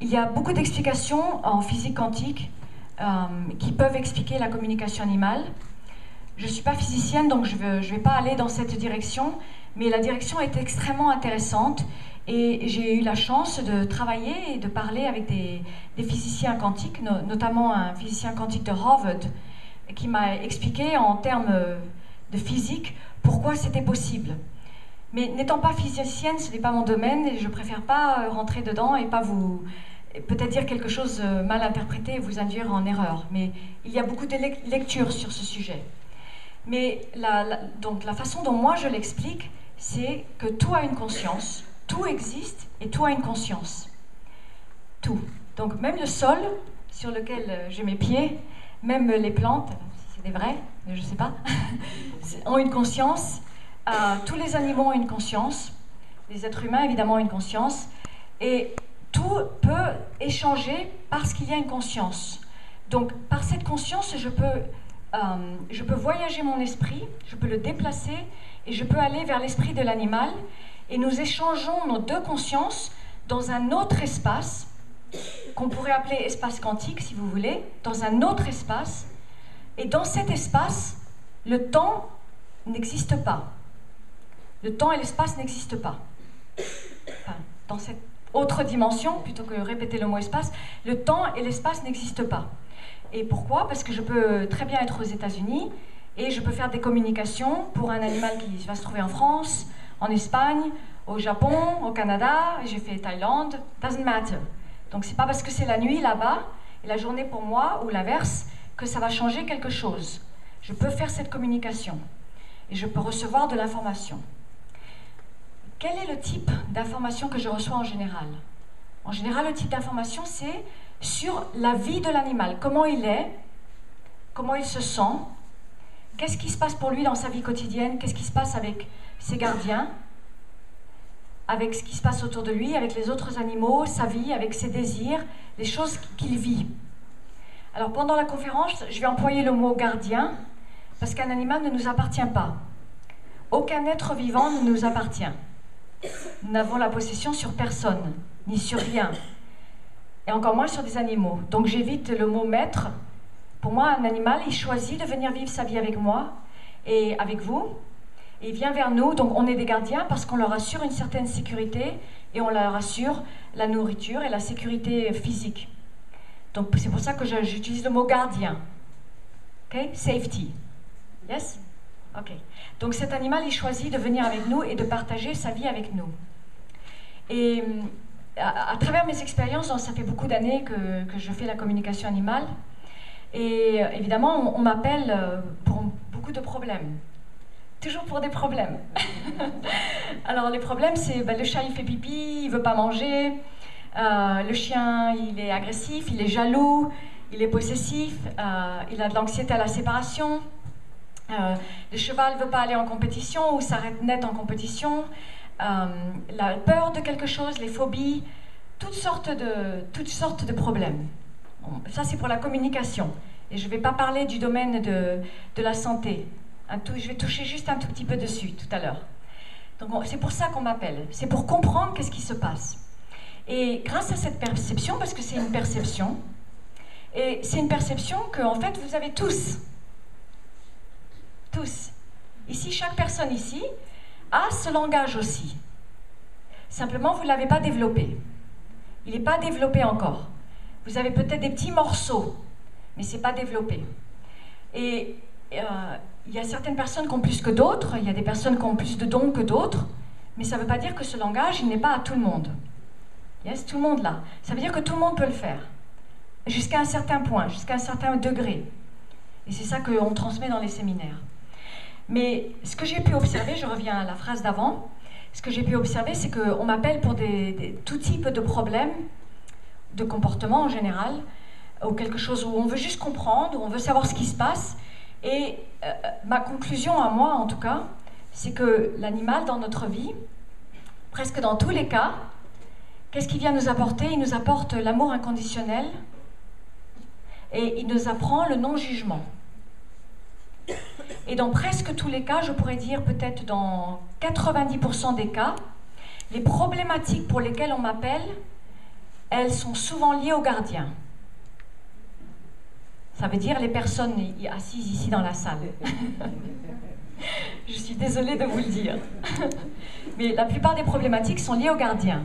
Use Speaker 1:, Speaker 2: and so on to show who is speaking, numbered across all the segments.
Speaker 1: il y a beaucoup d'explications en physique quantique euh, qui peuvent expliquer la communication animale. Je ne suis pas physicienne, donc je ne vais pas aller dans cette direction, mais la direction est extrêmement intéressante et j'ai eu la chance de travailler et de parler avec des, physiciens quantiques, notamment un physicien quantique de Harvard, qui m'a expliqué en termes de physique pourquoi c'était possible. Mais n'étant pas physicienne, ce n'est pas mon domaine et je préfère pas euh, rentrer dedans et pas vous peut-être dire quelque chose euh, mal interprété et vous induire en erreur. Mais il y a beaucoup de lectures sur ce sujet. Mais la, donc la façon dont moi je l'explique, c'est que tout a une conscience, tout existe et tout a une conscience. Tout. Donc même le sol sur lequel euh, j'ai mes pieds, même les plantes, si c'est des vrais, je ne sais pas, ont une conscience euh, tous les animaux ont une conscience, les êtres humains évidemment ont une conscience, et tout peut échanger parce qu'il y a une conscience. Donc par cette conscience, je peux, euh, je peux voyager mon esprit, je peux le déplacer, et je peux aller vers l'esprit de l'animal, et nous échangeons nos deux consciences dans un autre espace, qu'on pourrait appeler espace quantique si vous voulez, dans un autre espace, et dans cet espace, le temps n'existe pas. Le temps et l'espace n'existent pas. dans cette autre dimension, plutôt que répéter le mot espace, le temps et l'espace n'existent pas. Et pourquoi? Parce que je peux très bien être aux États-Unis et je peux faire des communications pour un animal qui va se trouver en France, en Espagne, au Japon, au Canada, j'ai fait Thaïlande, doesn't matter. Donc c'est pas parce que c'est la nuit là-bas et la journée pour moi ou l'inverse que ça va changer quelque chose. Je peux faire cette communication et je peux recevoir de l'information. Quel est le type d'information que je reçois en général? En général, le type d'information, c'est sur la vie de l'animal, comment il est, comment il se sent, qu'est-ce qui se passe pour lui dans sa vie quotidienne, qu'est-ce qui se passe avec ses gardiens, avec ce qui se passe autour de lui, avec les autres animaux, sa vie, avec ses désirs, les choses qu'il vit. Alors pendant la conférence, je vais employer le mot gardien, parce qu'un animal ne nous appartient pas. Aucun être vivant ne nous appartient. Nous n'avons la possession sur personne, ni sur rien, et encore moins sur des animaux. Donc j'évite le mot maître. Pour moi, un animal, il choisit de venir vivre sa vie avec moi et avec vous. Et il vient vers nous, donc on est des gardiens parce qu'on leur assure une certaine sécurité et on leur assure la nourriture et la sécurité physique. Donc c'est pour ça que j'utilise le mot gardien. OK? Safety. Yes? Ok. Donc cet animal, il choisit de venir avec nous et de partager sa vie avec nous. Et à, travers mes expériences, ça fait beaucoup d'années que, je fais la communication animale. Et euh, évidemment, on, m'appelle euh, pour beaucoup de problèmes. Toujours pour des problèmes. Alors les problèmes, c'est ben, le chat, il fait pipi, il veut pas manger. Euh, le chien, il est agressif, il est jaloux, il est possessif, il a de l'anxiété à la séparation. Euh, le cheval ne veut pas aller en compétition ou s'arrête net en compétition. Euh, la peur de quelque chose, les phobies, toutes sortes de, toutes sortes de problèmes. ça, c'est pour la communication. Et je ne vais pas parler du domaine de, de la santé. je vais toucher juste un tout petit peu dessus tout à l'heure. Donc c'est pour ça qu'on m'appelle. C'est pour comprendre qu'est-ce qui se passe. Et grâce à cette perception, parce que c'est une perception, et c'est une perception que en fait vous avez tous. Tous. Ici, chaque personne ici a ce langage aussi. Simplement, vous ne l'avez pas développé. Il n'est pas développé encore. Vous avez peut-être des petits morceaux, mais ce n'est pas développé. Et euh, il y a certaines personnes qui ont plus que d'autres, il y a des personnes qui ont plus de dons que d'autres, mais ça ne veut pas dire que ce langage, il n'est pas à tout le monde. Yes, tout le monde là. Ça veut dire que tout le monde peut le faire, jusqu'à un certain point, jusqu'à un certain degré. Et c'est ça qu'on transmet dans les séminaires. Mais ce que j'ai pu observer, je reviens à la phrase d'avant, ce que j'ai pu observer, c'est qu'on m'appelle pour des, tout type de problèmes, de comportement en général, ou quelque chose où on veut juste comprendre, où on veut savoir ce qui se passe. Et euh, ma conclusion à moi, en tout cas, c'est que l'animal dans notre vie, presque dans tous les cas, qu'est-ce qu'il vient nous apporter? Il nous apporte l'amour inconditionnel et il nous apprend le non-jugement. Et dans presque tous les cas, je pourrais dire peut-être dans 90% des cas, les problématiques pour lesquelles on m'appelle elles sont souvent liées aux gardiens. Ça veut dire les personnes assises ici dans la salle. Je suis désolée de vous le dire. Mais la plupart des problématiques sont liées aux gardiens.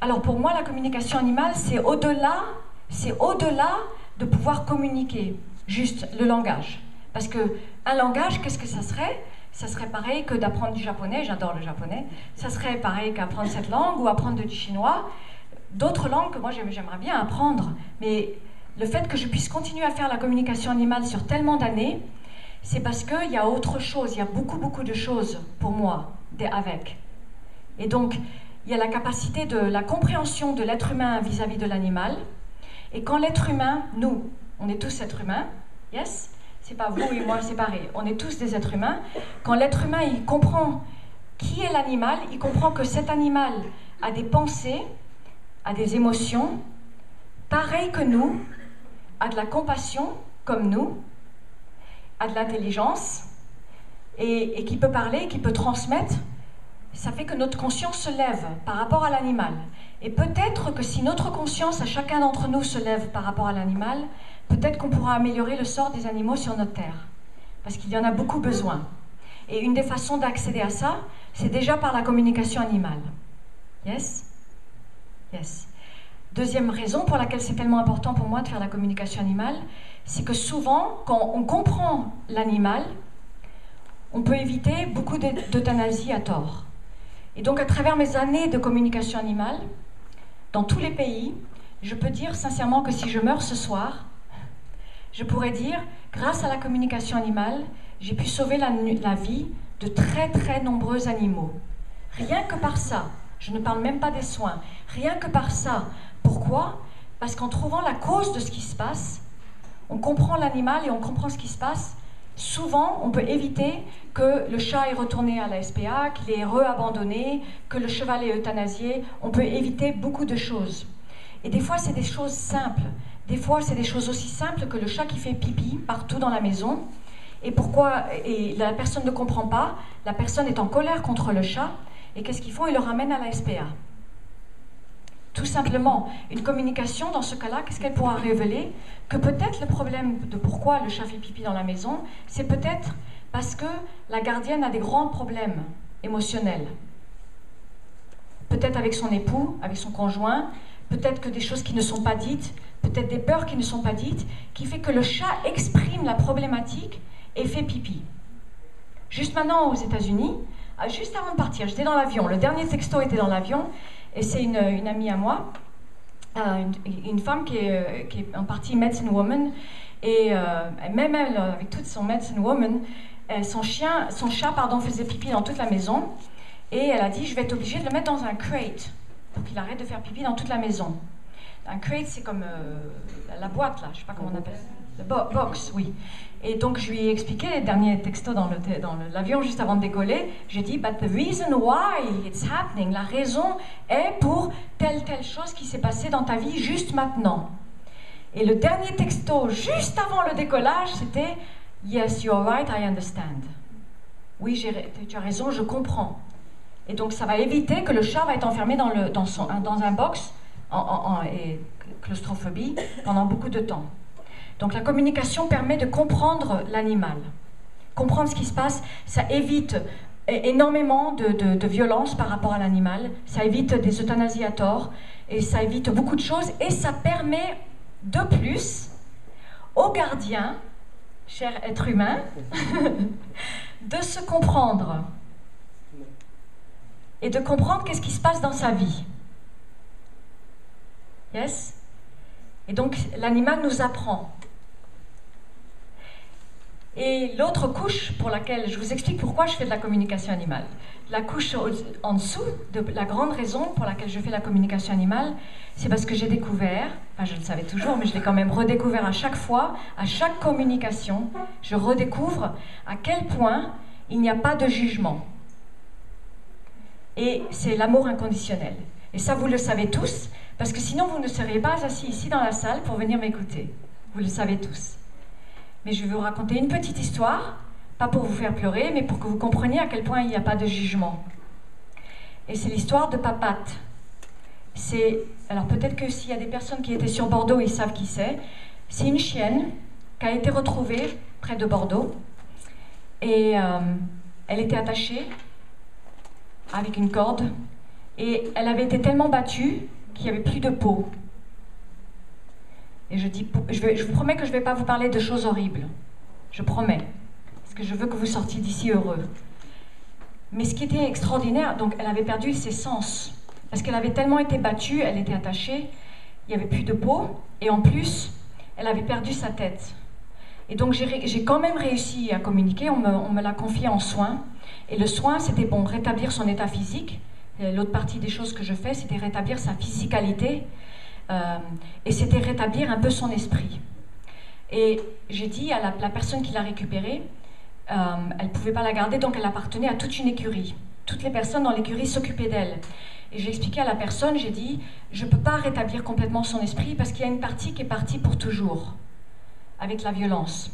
Speaker 1: Alors pour moi, la communication animale, c'est au-delà, c'est au-delà de pouvoir communiquer, juste le langage. Parce que un langage, qu'est-ce que ça serait? Ça serait pareil que d'apprendre du japonais, j'adore le japonais. Ça serait pareil qu'apprendre cette langue ou apprendre du chinois. D'autres langues que moi j'aimerais bien apprendre, mais le fait que je puisse continuer à faire la communication animale sur tellement d'années, c'est parce qu'il y a autre chose, il y a beaucoup, beaucoup de choses pour moi avec. Et donc, il y a la capacité de la compréhension de l'être humain vis-à-vis de l'animal. Et quand l'être humain, nous, on est tous êtres humains, yes? C'est pas vous et moi séparés, on est tous des êtres humains. Quand l'être humain, il comprend qui est l'animal, il comprend que cet animal a des pensées, a des émotions, pareil que nous, a de la compassion, comme nous, a de l'intelligence, et, qui peut parler, qui peut transmettre, ça fait que notre conscience se lève par rapport à l'animal. Et peut-être que si notre conscience à chacun d'entre nous se lève par rapport à l'animal, peut-être qu'on pourra améliorer le sort des animaux sur notre terre. Parce qu'il y en a beaucoup besoin. Et une des façons d'accéder à ça, c'est déjà par la communication animale. Yes? Yes. Deuxième raison pour laquelle c'est tellement important pour moi de faire la communication animale, c'est que souvent, quand on comprend l'animal, on peut éviter beaucoup d'euthanasie à tort. Et donc, à travers mes années de communication animale, dans tous les pays, je peux dire sincèrement que si je meurs ce soir, je pourrais dire, grâce à la communication animale, j'ai pu sauver la, vie de très très nombreux animaux. Rien que par ça, je ne parle même pas des soins, rien que par ça, pourquoi? Parce qu'en trouvant la cause de ce qui se passe, on comprend l'animal et on comprend ce qui se passe. Souvent, on peut éviter que le chat est retourné à la SPA, qu'il est re-abandonné, que le cheval est euthanasié. On peut éviter beaucoup de choses. Et des fois, c'est des choses simples. Des fois, c'est des choses aussi simples que le chat qui fait pipi partout dans la maison. Et pourquoi Et la personne ne comprend pas. La personne est en colère contre le chat. Et qu'est-ce qu'ils font? Ils le ramènent à la SPA. Tout simplement, une communication, dans ce cas-là, qu'est-ce qu'elle pourra révéler? Que peut-être le problème de pourquoi le chat fait pipi dans la maison, c'est peut-être parce que la gardienne a des grands problèmes émotionnels. Peut-être avec son époux, avec son conjoint, peut-être que des choses qui ne sont pas dites, peut-être des peurs qui ne sont pas dites, qui fait que le chat exprime la problématique et fait pipi. Juste maintenant aux États-Unis, ah, juste avant de partir, j'étais dans l'avion, le dernier texto était dans l'avion, et c'est une, amie à moi, euh, une, femme qui est, qui est, en partie medicine woman. Et euh, même elle, avec toute son medicine woman, euh, son, chien, son chat pardon, faisait pipi dans toute la maison. Et elle a dit Je vais être obligée de le mettre dans un crate pour qu'il arrête de faire pipi dans toute la maison. Un crate, c'est comme la boîte, là, je sais pas comment on appelle. Le box, oui. Et donc, je lui ai expliqué les derniers textos dans l'avion juste avant de décoller. J'ai dit, but the reason why it's happening, la raison est pour telle, telle chose qui s'est passée dans ta vie juste maintenant. Et le dernier texto, juste avant le décollage, c'était, yes, you're right, I understand. Oui, tu as raison, je comprends. Et donc, ça va éviter que le chat va être enfermé dans un box en, et claustrophobie pendant beaucoup de temps. Donc la communication permet de comprendre l'animal. Comprendre ce qui se passe, ça évite énormément de, de, violence par rapport à l'animal, ça évite des euthanasies à tort, et ça évite beaucoup de choses, et ça permet de plus au gardien, cher être humain, de se comprendre et de comprendre qu'est-ce qui se passe dans sa vie. Yes? Et donc l'animal nous apprend. Et l'autre couche pour laquelle je vous explique pourquoi je fais de la communication animale. La couche en dessous, de la grande raison pour laquelle je fais la communication animale, c'est parce que j'ai découvert, enfin je le savais toujours, mais je l'ai quand même redécouvert à chaque fois, à chaque communication, je redécouvre à quel point il n'y a pas de jugement. Et c'est l'amour inconditionnel. Et ça, vous le savez tous, parce que sinon, vous ne seriez pas assis ici dans la salle pour venir m'écouter. Vous le savez tous. Mais je vais vous raconter une petite histoire, pas pour vous faire pleurer, mais pour que vous compreniez à quel point il n'y a pas de jugement. Et c'est l'histoire de Papate. c'est, alors peut-être que s'il y a des personnes qui étaient sur Bordeaux, ils savent qui c'est. C'est une chienne qui a été retrouvée près de Bordeaux et euh, elle était attachée avec une corde et elle avait été tellement battue qu'il n'y avait plus de peau. Et je, dis, je, vous promets que je ne vais pas vous parler de choses horribles. Je promets. Parce que je veux que vous sortiez d'ici heureux. Mais ce qui était extraordinaire, donc elle avait perdu ses sens. Parce qu'elle avait tellement été battue, elle était attachée, il n'y avait plus de peau. Et en plus, elle avait perdu sa tête. Et donc j'ai quand même réussi à communiquer, on me, on me l'a confié en soins. Et le soin, c'était bon, rétablir son état physique. L'autre partie des choses que je fais, c'était rétablir sa physicalité. Euh, et c'était rétablir un peu son esprit. Et j'ai dit à la, personne qui l'a récupérée, euh, elle ne pouvait pas la garder, donc elle appartenait à toute une écurie. Toutes les personnes dans l'écurie s'occupaient d'elle. Et j'ai expliqué à la personne, j'ai dit, je ne peux pas rétablir complètement son esprit parce qu'il y a une partie qui est partie pour toujours, avec la violence,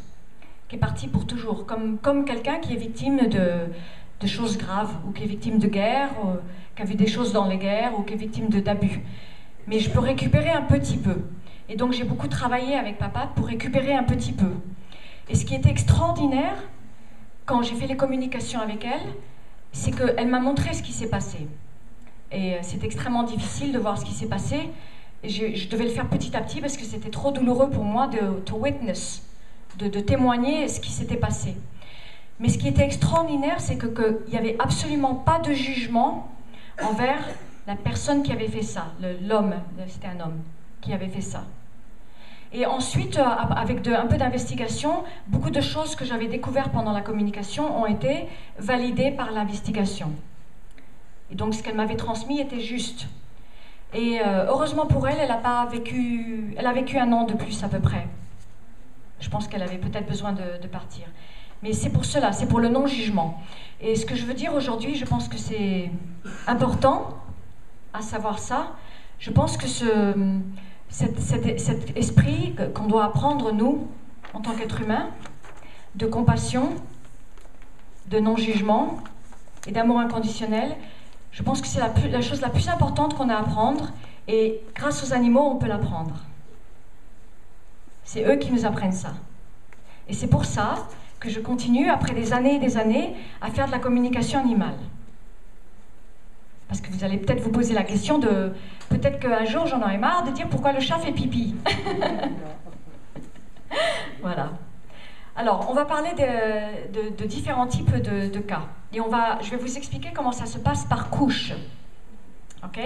Speaker 1: qui est partie pour toujours, comme, comme quelqu'un qui est victime de, de, choses graves, ou qui est victime de guerre, qui a vu des choses dans les guerres, ou qui est victime d'abus. Mais je peux récupérer un petit peu. Et donc j'ai beaucoup travaillé avec papa pour récupérer un petit peu. Et ce qui était extraordinaire, quand j'ai fait les communications avec elle, c'est qu'elle m'a montré ce qui s'est passé. Et euh, c'est extrêmement difficile de voir ce qui s'est passé. Et je, devais le faire petit à petit parce que c'était trop douloureux pour moi de to witness, de, témoigner ce qui s'était passé. Mais ce qui était extraordinaire, c'est qu'il n'y avait absolument pas de jugement envers la personne qui avait fait ça, l'homme, c'était un homme qui avait fait ça. Et ensuite, euh, avec un peu d'investigation, beaucoup de choses que j'avais découvertes pendant la communication ont été validées par l'investigation. Et donc ce qu'elle m'avait transmis était juste. Et euh, heureusement pour elle, elle a pas vécu, elle a vécu un an de plus à peu près. Je pense qu'elle avait peut-être besoin de, partir. Mais c'est pour cela, c'est pour le non-jugement. Et ce que je veux dire aujourd'hui, je pense que c'est important à savoir ça. Je pense que ce, cet esprit qu'on doit apprendre, nous, en tant qu'êtres humains, de compassion, de non-jugement et d'amour inconditionnel, je pense que c'est la, chose la plus importante qu'on a à apprendre et grâce aux animaux, on peut l'apprendre. C'est eux qui nous apprennent ça. Et c'est pour ça que je continue, après des années et des années, à faire de la communication animale. Parce que vous allez peut-être vous poser la question de peut-être qu'un jour j'en aurai marre de dire pourquoi le chat fait pipi. voilà. Alors, on va parler de, différents types de, cas. Et on va, je vais vous expliquer comment ça se passe par couche. OK?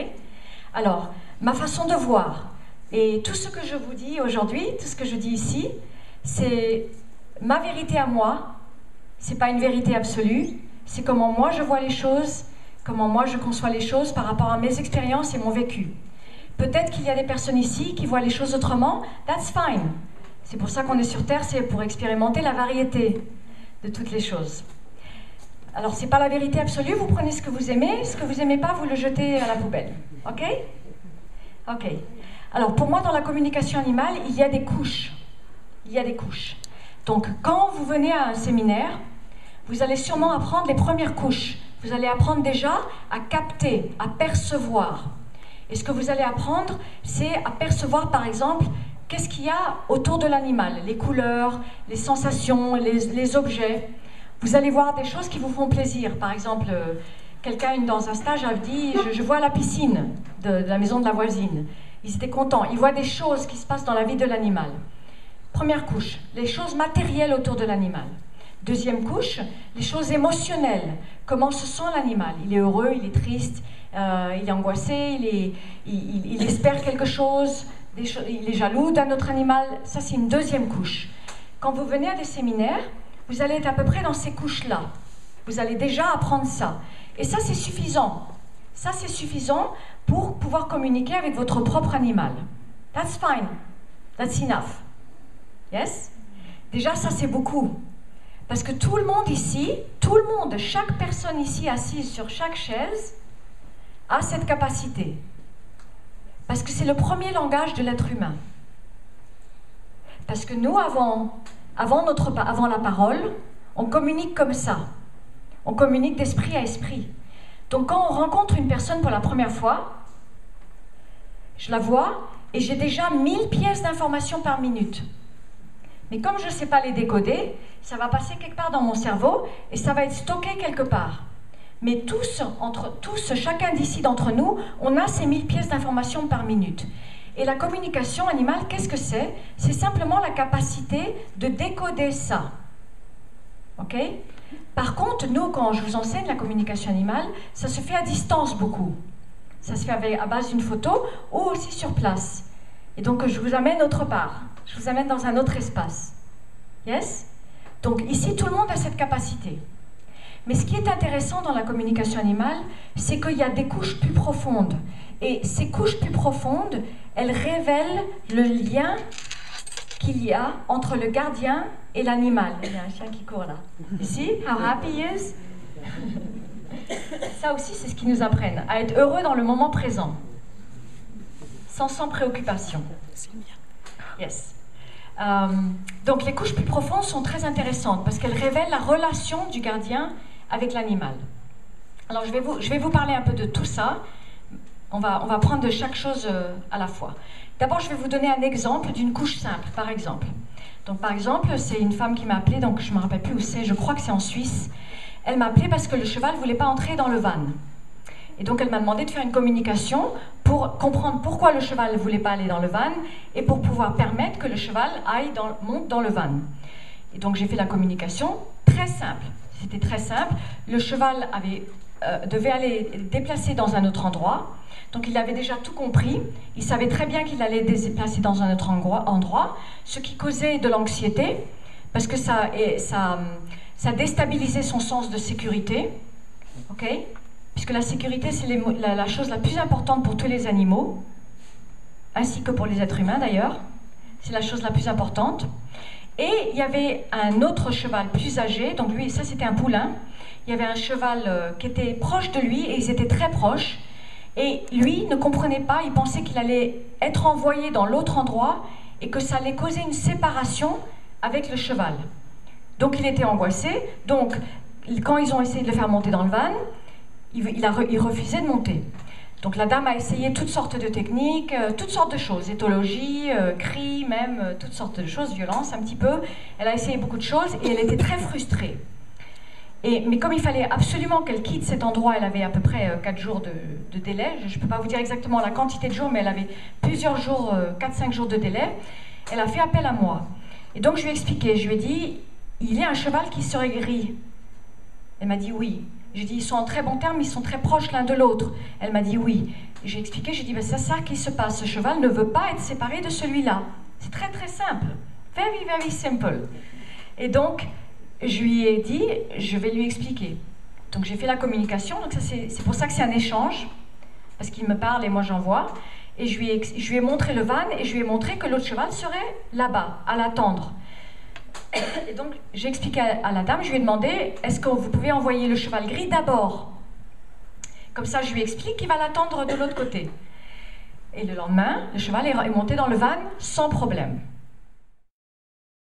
Speaker 1: Alors, ma façon de voir. Et tout ce que je vous dis aujourd'hui, tout ce que je dis ici, c'est ma vérité à moi. C'est pas une vérité absolue. C'est comment moi je vois les choses, comment moi je conçois les choses par rapport à mes expériences et mon vécu. Peut-être qu'il y a des personnes ici qui voient les choses autrement. That's fine. C'est pour ça qu'on est sur Terre, c'est pour expérimenter la variété de toutes les choses. Alors, c'est pas la vérité absolue, vous prenez ce que vous aimez, ce que vous aimez pas, vous le jetez à la poubelle. OK? OK. Alors, pour moi, dans la communication animale, il y a des couches. Il y a des couches. Donc, quand vous venez à un séminaire, vous allez sûrement apprendre les premières couches. Vous allez apprendre déjà à capter, à percevoir. Et ce que vous allez apprendre, c'est à percevoir, par exemple, qu'est-ce qu'il y a autour de l'animal, les couleurs, les sensations, les, objets. Vous allez voir des choses qui vous font plaisir. Par exemple, euh, quelqu'un dans un stage a dit je, vois la piscine de, la maison de la voisine. Ils étaient contents. Ils voient des choses qui se passent dans la vie de l'animal. Première couche, les choses matérielles autour de l'animal. Deuxième couche, les choses émotionnelles. Comment se sent l'animal? Il est heureux, il est triste, euh, il est angoissé, il, il espère quelque chose, il est jaloux d'un autre animal, ça c'est une deuxième couche. Quand vous venez à des séminaires, vous allez être à peu près dans ces couches-là. Vous allez déjà apprendre ça. Et ça c'est suffisant. Ça c'est suffisant pour pouvoir communiquer avec votre propre animal. That's fine. That's enough. Yes? Déjà ça c'est beaucoup. Parce que tout le monde ici, tout le monde, chaque personne ici assise sur chaque chaise, a cette capacité. Parce que c'est le premier langage de l'être humain. Parce que nous, avant, avant, la parole, on communique comme ça. On communique d'esprit à esprit. Donc quand on rencontre une personne pour la première fois, je la vois, et j'ai déjà 1000 pièces d'informations par minute. Mais comme je ne sais pas les décoder, ça va passer quelque part dans mon cerveau et ça va être stocké quelque part. Mais tous, entre tous, chacun d'ici d'entre nous, on a ces 1000 pièces d'informations par minute. Et la communication animale, qu'est-ce que c'est? C'est simplement la capacité de décoder ça. OK? Par contre, nous, quand je vous enseigne la communication animale, ça se fait à distance beaucoup. Ça se fait à base d'une photo ou aussi sur place. Et donc, je vous amène autre part. Je vous amène dans un autre espace. Yes? Donc, ici, tout le monde a cette capacité. Mais ce qui est intéressant dans la communication animale, c'est qu'il y a des couches plus profondes. Et ces couches plus profondes, elles révèlent le lien qu'il y a entre le gardien et l'animal. Il y a un chien qui court là. Ici, how happy he is? Ça aussi, c'est ce qu'ils nous apprennent, à être heureux dans le moment présent, sans sans préoccupation. Yes. Euh, donc les couches plus profondes sont très intéressantes parce qu'elles révèlent la relation du gardien avec l'animal. Alors je vais, vous, je vais vous parler un peu de tout ça. On va, on va prendre de chaque chose euh, à la fois. D'abord, je vais vous donner un exemple d'une couche simple, par exemple. Donc, par exemple, c'est une femme qui m'a appelé, donc je ne me rappelle plus où c'est, je crois que c'est en Suisse. Elle m'a appelé parce que le cheval ne voulait pas entrer dans le van. Et donc, elle m'a demandé de faire une communication pour comprendre pourquoi le cheval ne voulait pas aller dans le van et pour pouvoir permettre que le cheval aille monte dans le van. Et donc, j'ai fait la communication très simple. C'était très simple. Le cheval avait, euh, devait aller déplacer dans un autre endroit. Donc il avait déjà tout compris. Il savait très bien qu'il allait déplacer dans un autre endroit, ce qui causait de l'anxiété, parce que ça, ça, ça déstabilisait son sens de sécurité. ok? Puisque la sécurité, c'est la, chose la plus importante pour tous les animaux, ainsi que pour les êtres humains d'ailleurs. C'est la chose la plus importante. Et il y avait un autre cheval plus âgé, donc lui, ça c'était un poulain. Il y avait un cheval euh, qui était proche de lui et ils étaient très proches. Et lui ne comprenait pas, il pensait qu'il allait être envoyé dans l'autre endroit et que ça allait causer une séparation avec le cheval. Donc il était angoissé. Donc quand ils ont essayé de le faire monter dans le van, il, a, refusait de monter. Donc la dame a essayé toutes sortes de techniques, euh, toutes sortes de choses, éthologie, euh, cris, même euh, toutes sortes de choses, violence un petit peu. Elle a essayé beaucoup de choses et elle était très frustrée. Mais comme il fallait absolument qu'elle quitte cet endroit, elle avait à peu près 4 jours de, délai. Je ne peux pas vous dire exactement la quantité de jours, mais elle avait plusieurs jours, 4-5 jours de délai. Elle a fait appel à moi. Et donc je lui ai expliqué, je lui ai dit, il y a un cheval qui serait gris. Elle m'a dit oui. J'ai dit, ils sont en très bons termes, ils sont très proches l'un de l'autre. Elle m'a dit oui. J'ai expliqué, j'ai dit, ben, c'est ça qui se passe. Ce cheval ne veut pas être séparé de celui-là. C'est très très simple. Very, very simple. Et donc, je lui ai dit, je vais lui expliquer. Donc j'ai fait la communication, donc c'est pour ça que c'est un échange, parce qu'il me parle et moi j'envoie. Et je lui, ai, je lui ai montré le van et je lui ai montré que l'autre cheval serait là-bas, à l'attendre. Et donc, j'ai expliqué à, la dame, je lui ai demandé, est-ce que vous pouvez envoyer le cheval gris d'abord? Comme ça, je lui explique qu'il va l'attendre de l'autre côté. Et le lendemain, le cheval est monté dans le van sans problème.